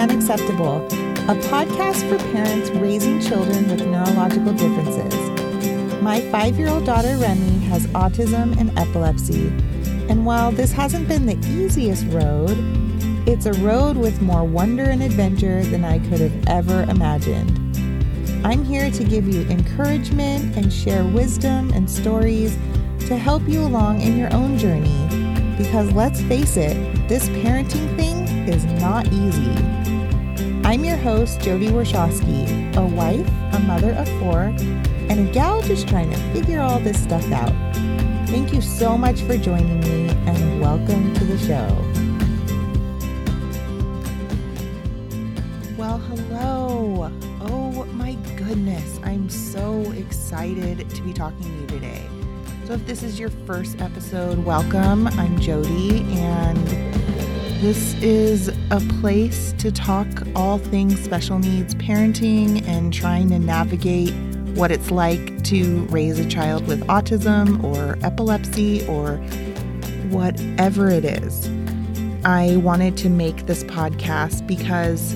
Unacceptable, a podcast for parents raising children with neurological differences. My five year old daughter Remy has autism and epilepsy, and while this hasn't been the easiest road, it's a road with more wonder and adventure than I could have ever imagined. I'm here to give you encouragement and share wisdom and stories to help you along in your own journey. Because let's face it, this parenting thing is not easy. I'm your host, Jody Warshawski, a wife, a mother of four, and a gal just trying to figure all this stuff out. Thank you so much for joining me, and welcome to the show. Well, hello. Oh my goodness, I'm so excited to be talking to you today. So, if this is your first episode, welcome. I'm Jody, and this is a place to talk all things special needs parenting and trying to navigate what it's like to raise a child with autism or epilepsy or whatever it is. I wanted to make this podcast because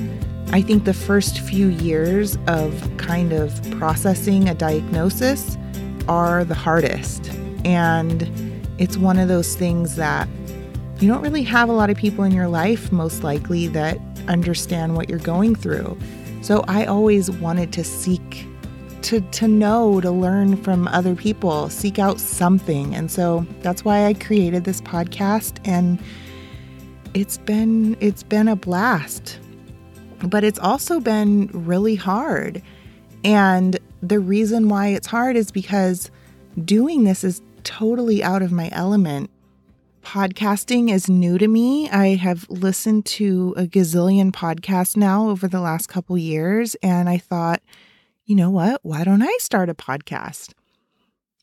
I think the first few years of kind of processing a diagnosis are the hardest. And it's one of those things that you don't really have a lot of people in your life, most likely, that understand what you're going through. So I always wanted to seek to to know, to learn from other people, seek out something. And so that's why I created this podcast and it's been it's been a blast. But it's also been really hard. And the reason why it's hard is because doing this is totally out of my element podcasting is new to me. I have listened to a gazillion podcasts now over the last couple years, and I thought, you know what? Why don't I start a podcast?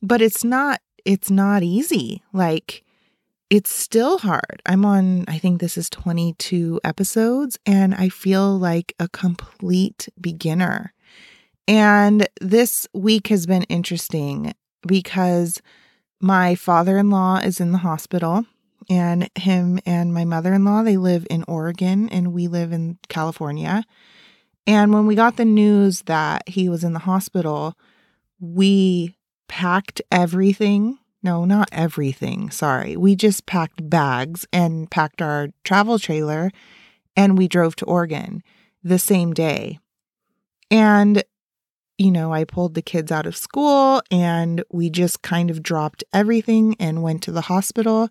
But it's not it's not easy. Like it's still hard. I'm on I think this is 22 episodes and I feel like a complete beginner. And this week has been interesting because my father-in-law is in the hospital and him and my mother-in-law they live in Oregon and we live in California. And when we got the news that he was in the hospital, we packed everything. No, not everything. Sorry. We just packed bags and packed our travel trailer and we drove to Oregon the same day. And you know, I pulled the kids out of school and we just kind of dropped everything and went to the hospital.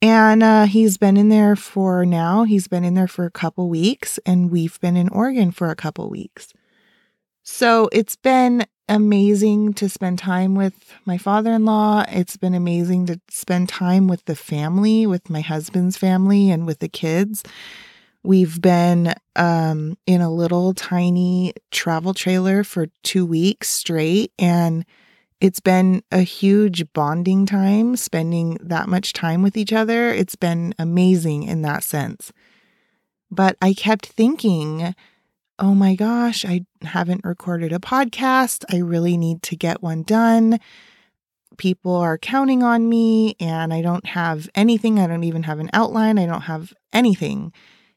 And uh, he's been in there for now, he's been in there for a couple weeks, and we've been in Oregon for a couple weeks. So it's been amazing to spend time with my father in law. It's been amazing to spend time with the family, with my husband's family, and with the kids. We've been um, in a little tiny travel trailer for two weeks straight, and it's been a huge bonding time, spending that much time with each other. It's been amazing in that sense. But I kept thinking, oh my gosh, I haven't recorded a podcast. I really need to get one done. People are counting on me, and I don't have anything. I don't even have an outline. I don't have anything.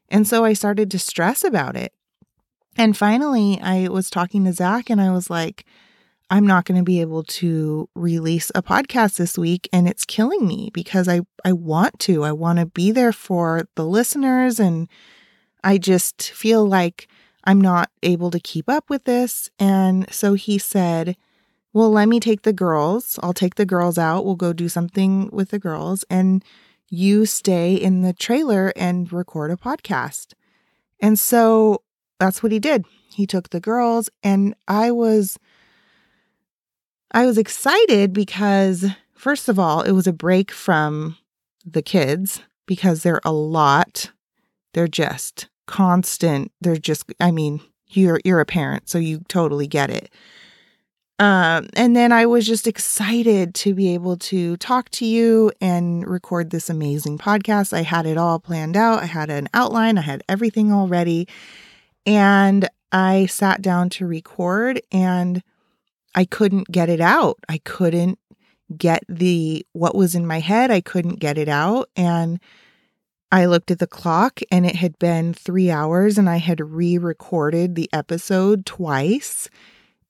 And so I started to stress about it. And finally, I was talking to Zach and I was like, I'm not going to be able to release a podcast this week and it's killing me because I I want to. I want to be there for the listeners and I just feel like I'm not able to keep up with this and so he said, "Well, let me take the girls. I'll take the girls out. We'll go do something with the girls and you stay in the trailer and record a podcast." And so that's what he did. He took the girls and I was I was excited because, first of all, it was a break from the kids because they're a lot. They're just constant. They're just, I mean, you're you're a parent, so you totally get it. Um, and then I was just excited to be able to talk to you and record this amazing podcast. I had it all planned out. I had an outline. I had everything all ready, and I sat down to record and I couldn't get it out. I couldn't get the what was in my head. I couldn't get it out and I looked at the clock and it had been three hours, and I had re recorded the episode twice.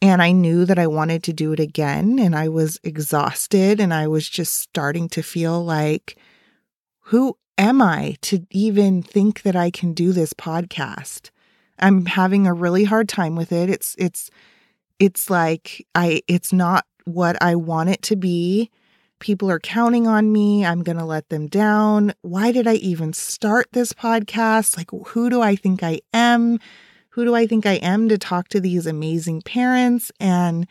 And I knew that I wanted to do it again. And I was exhausted and I was just starting to feel like, who am I to even think that I can do this podcast? I'm having a really hard time with it. It's, it's, it's like I, it's not what I want it to be. People are counting on me. I'm going to let them down. Why did I even start this podcast? Like, who do I think I am? Who do I think I am to talk to these amazing parents? And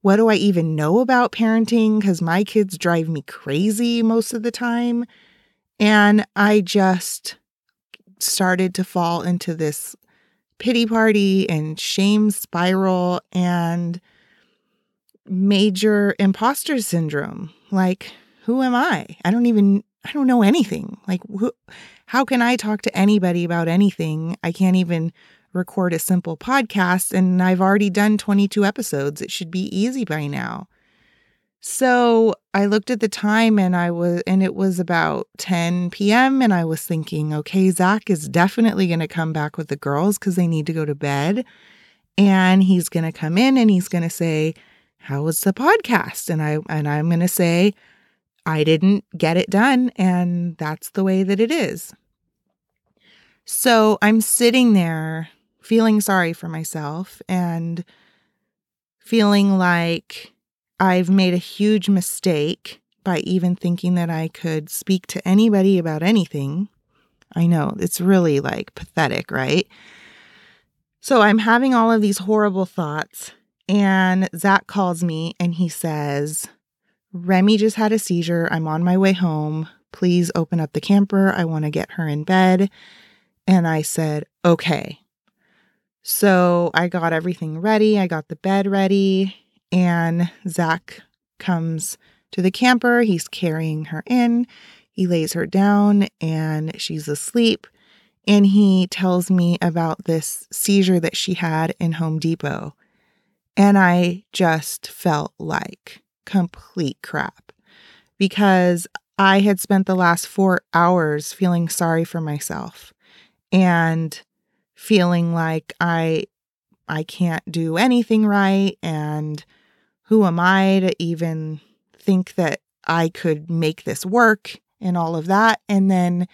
what do I even know about parenting? Because my kids drive me crazy most of the time. And I just started to fall into this pity party and shame spiral and major imposter syndrome. Like, who am I? I don't even I don't know anything. Like who how can I talk to anybody about anything? I can't even record a simple podcast and I've already done 22 episodes. It should be easy by now. So, I looked at the time and I was and it was about 10 p.m. and I was thinking, okay, Zach is definitely going to come back with the girls cuz they need to go to bed. And he's going to come in and he's going to say, how was the podcast? And I and I'm going to say I didn't get it done and that's the way that it is. So I'm sitting there feeling sorry for myself and feeling like I've made a huge mistake by even thinking that I could speak to anybody about anything. I know it's really like pathetic, right? So I'm having all of these horrible thoughts and Zach calls me and he says, Remy just had a seizure. I'm on my way home. Please open up the camper. I want to get her in bed. And I said, okay. So I got everything ready. I got the bed ready. And Zach comes to the camper. He's carrying her in. He lays her down and she's asleep. And he tells me about this seizure that she had in Home Depot. And I just felt like complete crap because I had spent the last four hours feeling sorry for myself and feeling like I I can't do anything right and who am I to even think that I could make this work and all of that and then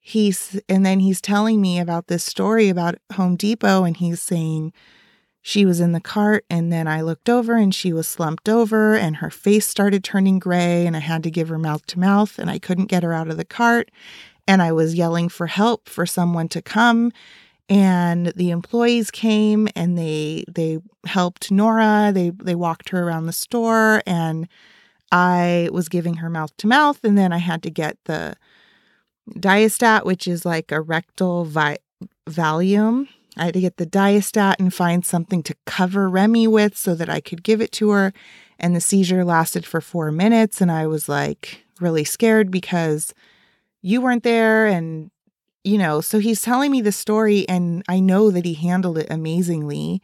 he's and then he's telling me about this story about Home Depot and he's saying she was in the cart, and then I looked over and she was slumped over, and her face started turning gray, and I had to give her mouth to mouth, and I couldn't get her out of the cart. And I was yelling for help for someone to come. And the employees came and they they helped Nora. They they walked her around the store and I was giving her mouth to mouth and then I had to get the diastat which is like a rectal vi- Valium I had to get the diastat and find something to cover Remy with so that I could give it to her. And the seizure lasted for four minutes. And I was like really scared because you weren't there. And, you know, so he's telling me the story, and I know that he handled it amazingly.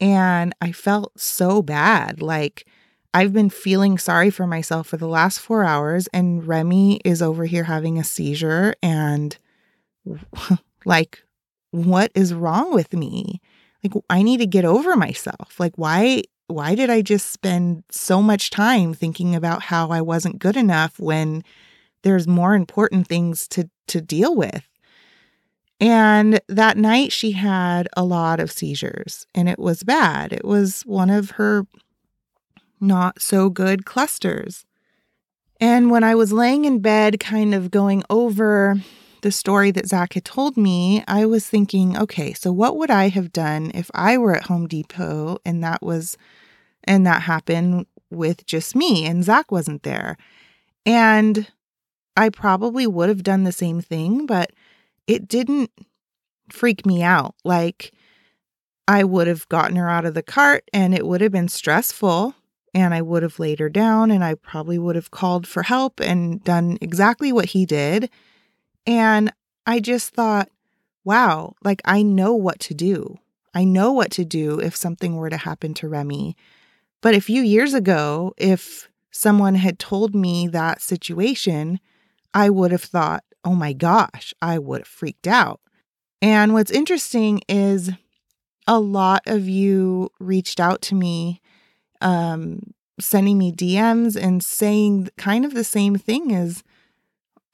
And I felt so bad. Like, I've been feeling sorry for myself for the last four hours, and Remy is over here having a seizure. And, like, what is wrong with me? Like I need to get over myself. Like why why did I just spend so much time thinking about how I wasn't good enough when there's more important things to to deal with? And that night she had a lot of seizures and it was bad. It was one of her not so good clusters. And when I was laying in bed, kind of going over the story that Zach had told me, I was thinking, okay, so what would I have done if I were at Home Depot and that was, and that happened with just me and Zach wasn't there? And I probably would have done the same thing, but it didn't freak me out. Like, I would have gotten her out of the cart and it would have been stressful and I would have laid her down and I probably would have called for help and done exactly what he did. And I just thought, wow, like I know what to do. I know what to do if something were to happen to Remy. But a few years ago, if someone had told me that situation, I would have thought, oh my gosh, I would have freaked out. And what's interesting is a lot of you reached out to me, um, sending me DMs and saying kind of the same thing as,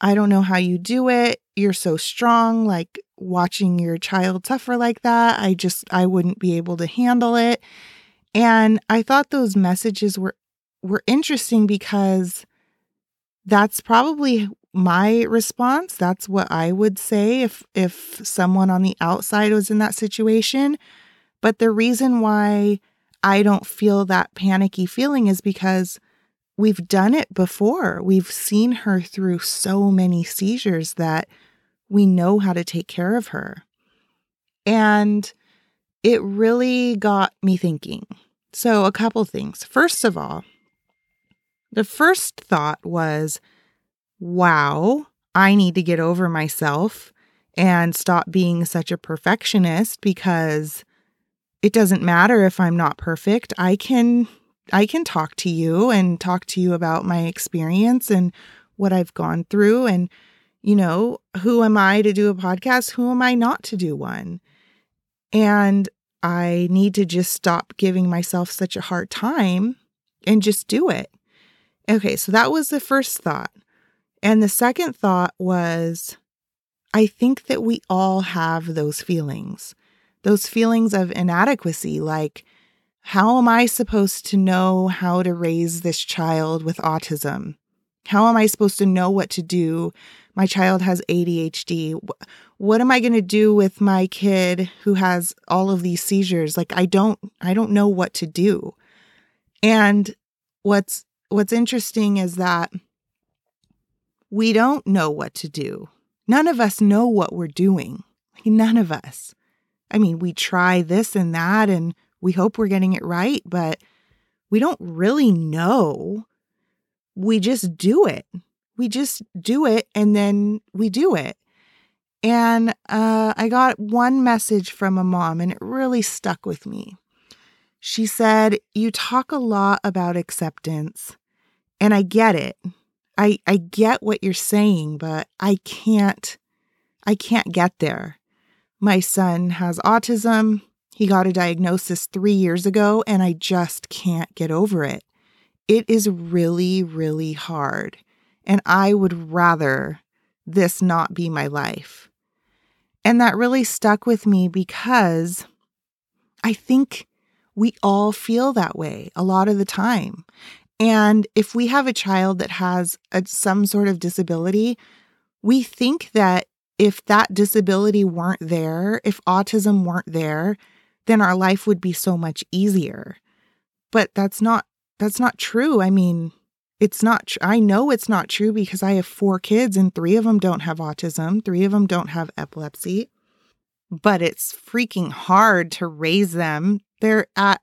I don't know how you do it. You're so strong. Like watching your child suffer like that, I just, I wouldn't be able to handle it. And I thought those messages were were interesting because that's probably my response. That's what I would say if if someone on the outside was in that situation. But the reason why I don't feel that panicky feeling is because we've done it before. We've seen her through so many seizures that we know how to take care of her. And it really got me thinking. So, a couple things. First of all, the first thought was, wow, I need to get over myself and stop being such a perfectionist because it doesn't matter if I'm not perfect. I can I can talk to you and talk to you about my experience and what I've gone through and you know, who am I to do a podcast? Who am I not to do one? And I need to just stop giving myself such a hard time and just do it. Okay, so that was the first thought. And the second thought was I think that we all have those feelings, those feelings of inadequacy. Like, how am I supposed to know how to raise this child with autism? How am I supposed to know what to do? My child has ADHD. What am I going to do with my kid who has all of these seizures? Like I don't I don't know what to do. And what's what's interesting is that we don't know what to do. None of us know what we're doing. None of us. I mean, we try this and that and we hope we're getting it right, but we don't really know. We just do it. We just do it and then we do it. And uh, I got one message from a mom and it really stuck with me. She said, You talk a lot about acceptance, and I get it. I, I get what you're saying, but I can't, I can't get there. My son has autism. He got a diagnosis three years ago, and I just can't get over it. It is really, really hard. And I would rather this not be my life. And that really stuck with me because I think we all feel that way a lot of the time. And if we have a child that has a, some sort of disability, we think that if that disability weren't there, if autism weren't there, then our life would be so much easier. But that's not that's not true. I mean, it's not tr- I know it's not true because I have four kids and 3 of them don't have autism, 3 of them don't have epilepsy. But it's freaking hard to raise them. They're at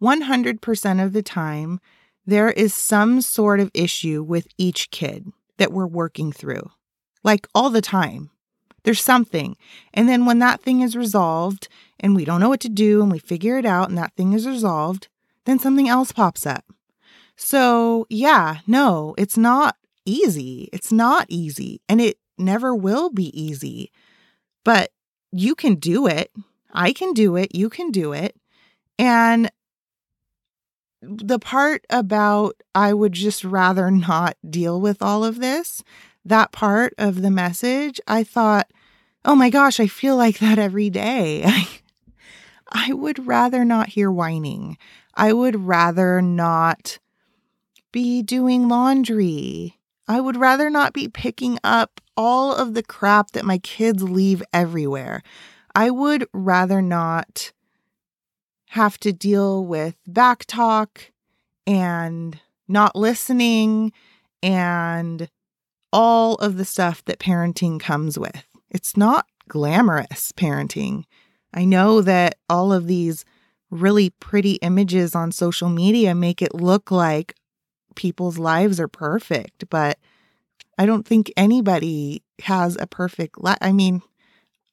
100% of the time there is some sort of issue with each kid that we're working through. Like all the time. There's something. And then when that thing is resolved and we don't know what to do and we figure it out and that thing is resolved, then something else pops up. So, yeah, no, it's not easy. It's not easy. And it never will be easy. But you can do it. I can do it. You can do it. And the part about I would just rather not deal with all of this, that part of the message, I thought, oh my gosh, I feel like that every day. I, would rather not hear whining. I would rather not be doing laundry. I would rather not be picking up all of the crap that my kids leave everywhere. I would rather not have to deal with back talk and not listening and all of the stuff that parenting comes with. It's not glamorous parenting. I know that all of these really pretty images on social media make it look like people's lives are perfect, but I don't think anybody has a perfect life. I mean,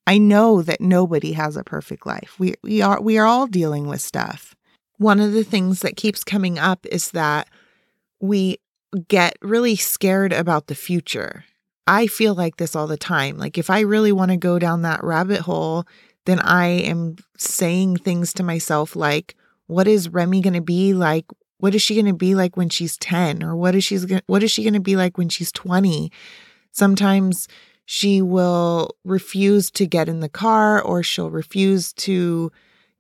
I know that nobody has a perfect life. We we are we are all dealing with stuff. One of the things that keeps coming up is that we get really scared about the future. I feel like this all the time. Like if I really want to go down that rabbit hole, then I am saying things to myself like, what is Remy going to be like? What is she going to be like when she's 10 or what is she's what is she going to be like when she's 20? Sometimes she will refuse to get in the car or she'll refuse to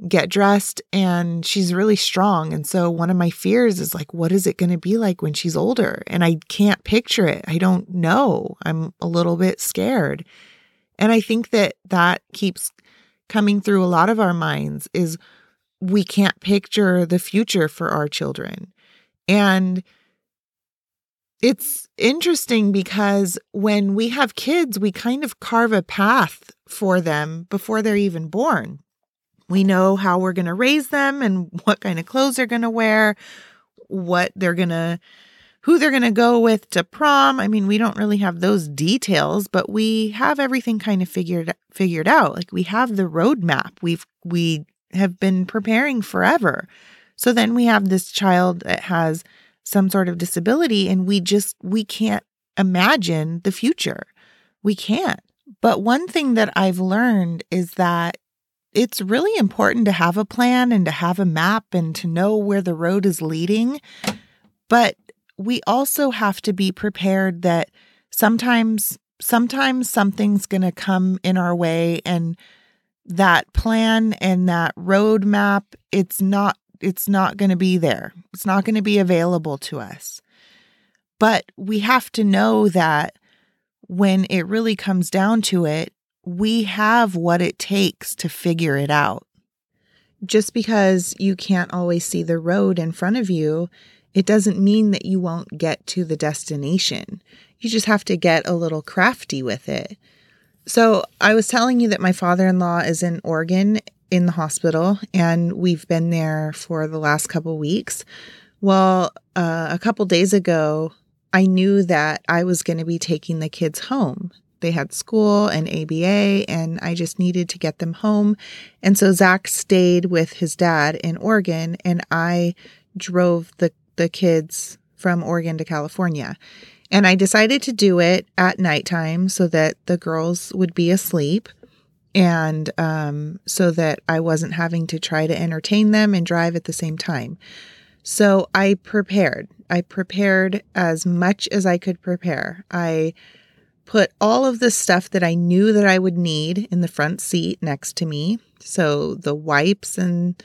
get dressed and she's really strong. And so one of my fears is like, what is it going to be like when she's older? And I can't picture it. I don't know. I'm a little bit scared. And I think that that keeps coming through a lot of our minds is we can't picture the future for our children. And it's interesting because when we have kids, we kind of carve a path for them before they're even born. We know how we're going to raise them and what kind of clothes they're going to wear, what they're going to who they're going to go with to prom. I mean, we don't really have those details, but we have everything kind of figured figured out. Like we have the roadmap. We've we have been preparing forever. So then we have this child that has some sort of disability and we just we can't imagine the future. We can't. But one thing that I've learned is that it's really important to have a plan and to have a map and to know where the road is leading. But we also have to be prepared that sometimes sometimes something's going to come in our way and that plan and that roadmap it's not it's not going to be there it's not going to be available to us but we have to know that when it really comes down to it we have what it takes to figure it out just because you can't always see the road in front of you it doesn't mean that you won't get to the destination. You just have to get a little crafty with it. So, I was telling you that my father in law is in Oregon in the hospital, and we've been there for the last couple weeks. Well, uh, a couple days ago, I knew that I was going to be taking the kids home. They had school and ABA, and I just needed to get them home. And so Zach stayed with his dad in Oregon, and I drove the the kids from Oregon to California. And I decided to do it at nighttime so that the girls would be asleep and um, so that I wasn't having to try to entertain them and drive at the same time. So I prepared. I prepared as much as I could prepare. I put all of the stuff that I knew that I would need in the front seat next to me. So the wipes and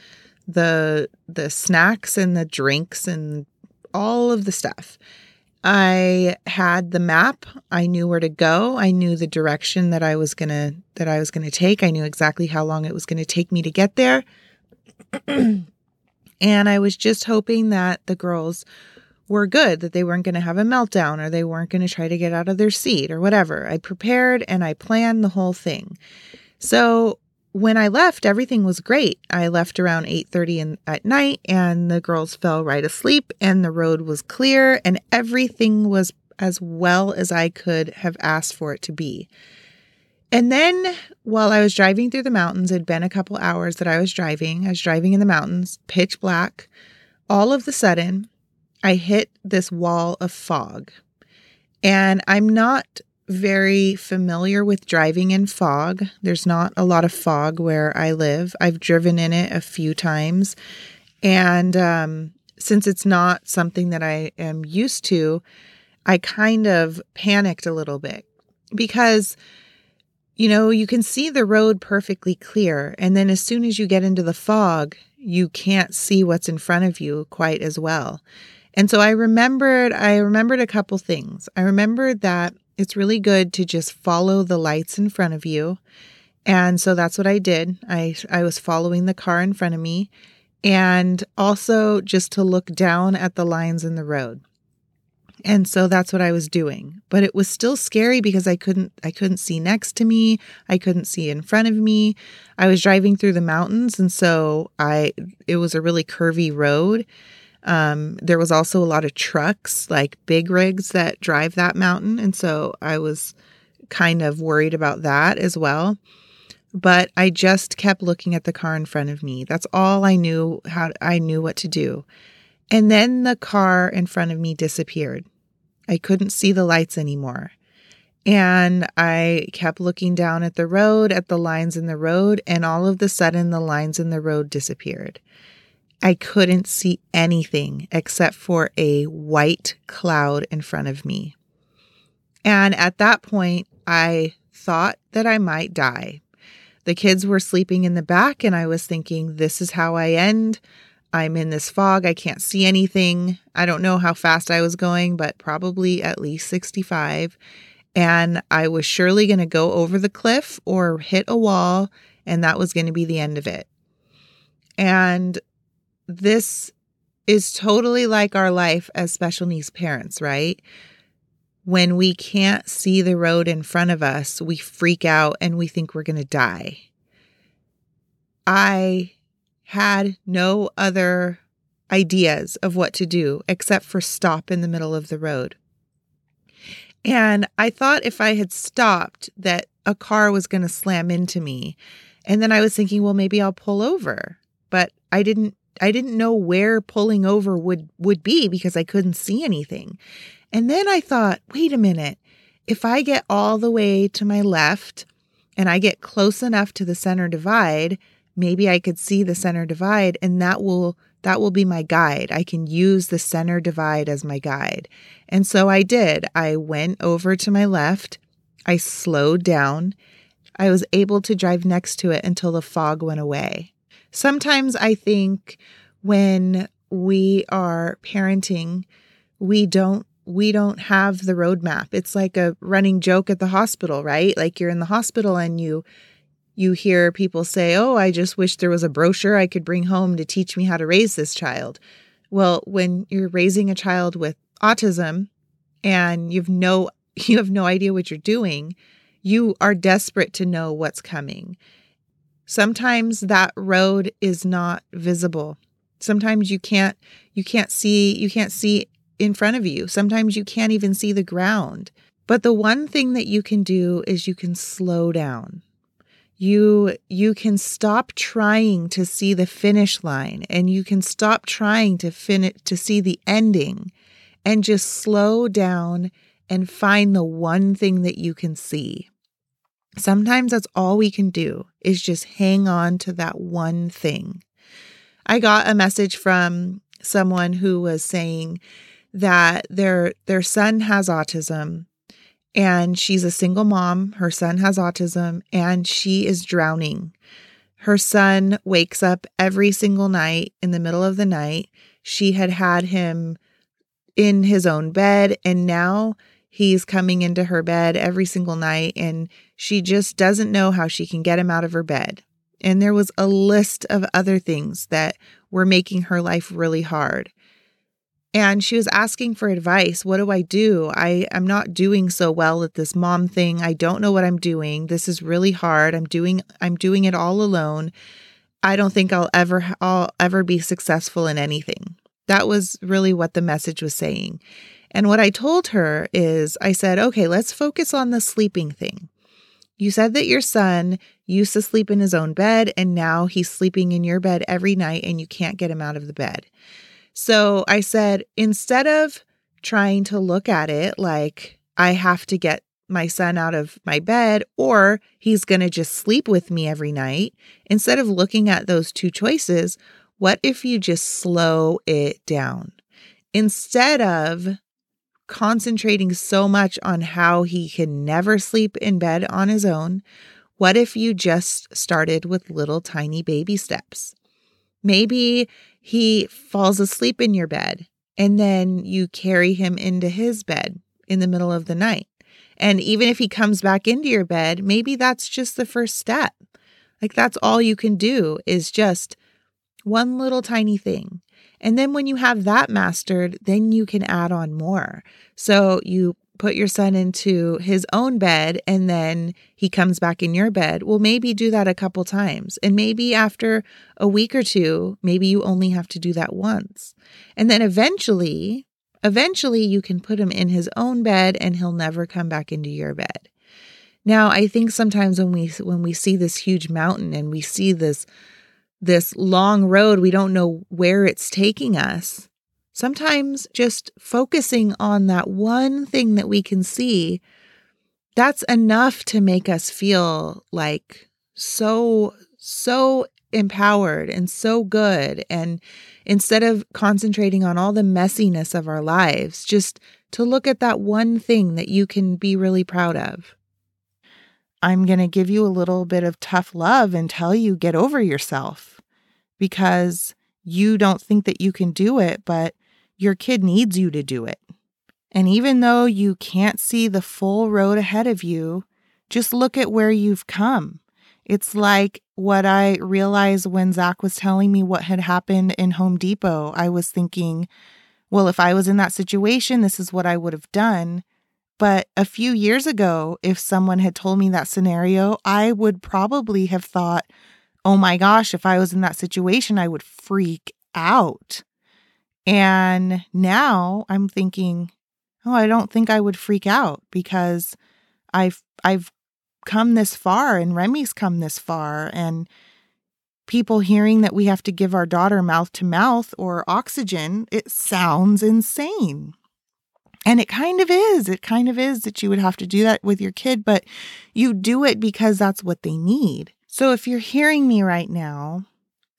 the the snacks and the drinks and all of the stuff. I had the map. I knew where to go. I knew the direction that I was going to that I was going to take. I knew exactly how long it was going to take me to get there. and I was just hoping that the girls were good, that they weren't going to have a meltdown or they weren't going to try to get out of their seat or whatever. I prepared and I planned the whole thing. So when I left, everything was great. I left around 8:30 at night and the girls fell right asleep and the road was clear and everything was as well as I could have asked for it to be. And then while I was driving through the mountains, it'd been a couple hours that I was driving. I was driving in the mountains, pitch black. All of the sudden, I hit this wall of fog. And I'm not very familiar with driving in fog. There's not a lot of fog where I live. I've driven in it a few times. And um, since it's not something that I am used to, I kind of panicked a little bit because, you know, you can see the road perfectly clear. And then as soon as you get into the fog, you can't see what's in front of you quite as well. And so I remembered, I remembered a couple things. I remembered that it's really good to just follow the lights in front of you. And so that's what I did. I, I was following the car in front of me and also just to look down at the lines in the road. And so that's what I was doing. But it was still scary because I couldn't I couldn't see next to me. I couldn't see in front of me. I was driving through the mountains and so I it was a really curvy road um, there was also a lot of trucks, like big rigs that drive that mountain. And so I was kind of worried about that as well. But I just kept looking at the car in front of me. That's all I knew how I knew what to do. And then the car in front of me disappeared. I couldn't see the lights anymore. And I kept looking down at the road, at the lines in the road, and all of the sudden the lines in the road disappeared. I couldn't see anything except for a white cloud in front of me. And at that point, I thought that I might die. The kids were sleeping in the back, and I was thinking, this is how I end. I'm in this fog. I can't see anything. I don't know how fast I was going, but probably at least 65. And I was surely going to go over the cliff or hit a wall, and that was going to be the end of it. And this is totally like our life as special needs parents, right? When we can't see the road in front of us, we freak out and we think we're going to die. I had no other ideas of what to do except for stop in the middle of the road. And I thought if I had stopped that a car was going to slam into me. And then I was thinking, well, maybe I'll pull over. But I didn't I didn't know where pulling over would would be because I couldn't see anything. And then I thought, wait a minute. If I get all the way to my left and I get close enough to the center divide, maybe I could see the center divide and that will that will be my guide. I can use the center divide as my guide. And so I did. I went over to my left. I slowed down. I was able to drive next to it until the fog went away. Sometimes I think when we are parenting, we don't we don't have the roadmap. It's like a running joke at the hospital, right? Like you're in the hospital and you you hear people say, Oh, I just wish there was a brochure I could bring home to teach me how to raise this child. Well, when you're raising a child with autism and you've no you have no idea what you're doing, you are desperate to know what's coming. Sometimes that road is not visible. Sometimes you can't you can't see you can't see in front of you. Sometimes you can't even see the ground. But the one thing that you can do is you can slow down you you can stop trying to see the finish line and you can stop trying to finish to see the ending and just slow down and find the one thing that you can see sometimes that's all we can do is just hang on to that one thing i got a message from someone who was saying that their their son has autism and she's a single mom. Her son has autism and she is drowning. Her son wakes up every single night in the middle of the night. She had had him in his own bed and now he's coming into her bed every single night and she just doesn't know how she can get him out of her bed. And there was a list of other things that were making her life really hard and she was asking for advice. What do I do? I am not doing so well at this mom thing. I don't know what I'm doing. This is really hard. I'm doing I'm doing it all alone. I don't think I'll ever I'll ever be successful in anything. That was really what the message was saying. And what I told her is I said, "Okay, let's focus on the sleeping thing. You said that your son used to sleep in his own bed and now he's sleeping in your bed every night and you can't get him out of the bed." So I said, instead of trying to look at it like I have to get my son out of my bed or he's going to just sleep with me every night, instead of looking at those two choices, what if you just slow it down? Instead of concentrating so much on how he can never sleep in bed on his own, what if you just started with little tiny baby steps? Maybe he falls asleep in your bed and then you carry him into his bed in the middle of the night. And even if he comes back into your bed, maybe that's just the first step. Like that's all you can do is just one little tiny thing. And then when you have that mastered, then you can add on more. So you put your son into his own bed and then he comes back in your bed, well, maybe do that a couple times. And maybe after a week or two, maybe you only have to do that once. And then eventually, eventually you can put him in his own bed and he'll never come back into your bed. Now, I think sometimes when we when we see this huge mountain and we see this this long road, we don't know where it's taking us. Sometimes just focusing on that one thing that we can see, that's enough to make us feel like so, so empowered and so good. And instead of concentrating on all the messiness of our lives, just to look at that one thing that you can be really proud of. I'm going to give you a little bit of tough love and tell you get over yourself because you don't think that you can do it, but your kid needs you to do it. And even though you can't see the full road ahead of you, just look at where you've come. It's like what I realized when Zach was telling me what had happened in Home Depot. I was thinking, well, if I was in that situation, this is what I would have done. But a few years ago, if someone had told me that scenario, I would probably have thought, oh my gosh, if I was in that situation, I would freak out. And now I'm thinking, oh, I don't think I would freak out because I've I've come this far and Remy's come this far and people hearing that we have to give our daughter mouth to mouth or oxygen, it sounds insane. And it kind of is. It kind of is that you would have to do that with your kid, but you do it because that's what they need. So if you're hearing me right now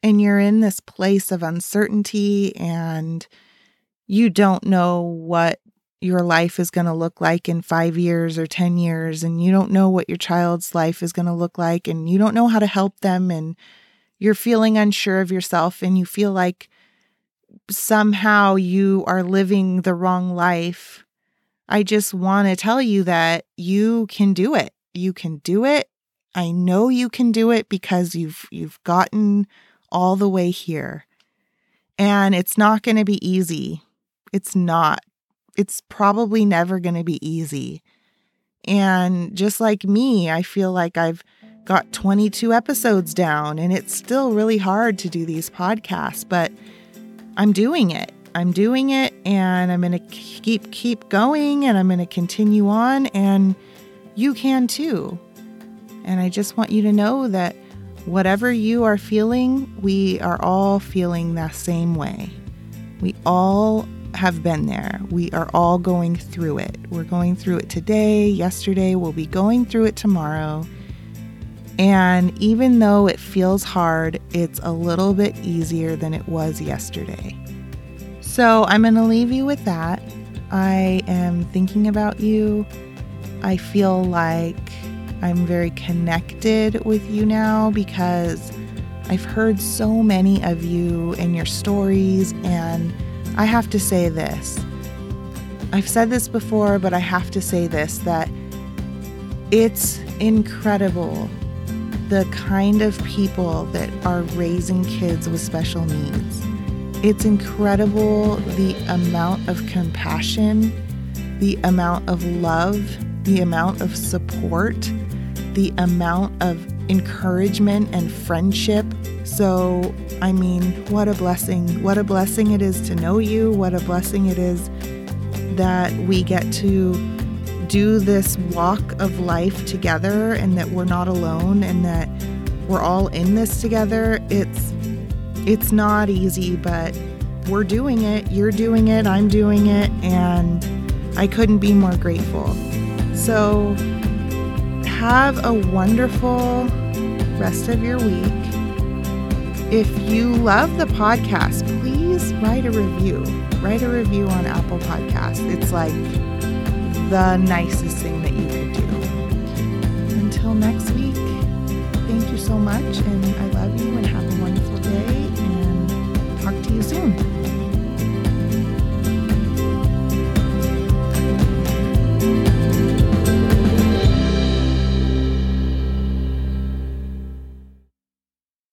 and you're in this place of uncertainty and you don't know what your life is going to look like in five years or 10 years, and you don't know what your child's life is going to look like, and you don't know how to help them, and you're feeling unsure of yourself, and you feel like somehow you are living the wrong life, I just want to tell you that you can do it. You can do it. I know you can do it because you've you've gotten all the way here. And it's not going to be easy. It's not. It's probably never going to be easy. And just like me, I feel like I've got 22 episodes down and it's still really hard to do these podcasts, but I'm doing it. I'm doing it and I'm going to keep keep going and I'm going to continue on and you can too. And I just want you to know that whatever you are feeling, we are all feeling that same way. We all have been there. We are all going through it. We're going through it today, yesterday, we'll be going through it tomorrow. And even though it feels hard, it's a little bit easier than it was yesterday. So I'm going to leave you with that. I am thinking about you. I feel like I'm very connected with you now because I've heard so many of you and your stories, and I have to say this. I've said this before, but I have to say this that it's incredible the kind of people that are raising kids with special needs. It's incredible the amount of compassion, the amount of love, the amount of support, the amount of encouragement and friendship. So, I mean, what a blessing. What a blessing it is to know you. What a blessing it is that we get to do this walk of life together and that we're not alone and that we're all in this together. It's it's not easy, but we're doing it. You're doing it. I'm doing it and I couldn't be more grateful. So have a wonderful rest of your week. If you love the podcast, please write a review. Write a review on Apple Podcasts. It's like the nicest thing that you could do. Until next week, thank you so much, and I love you, and have a wonderful day, and talk to you soon.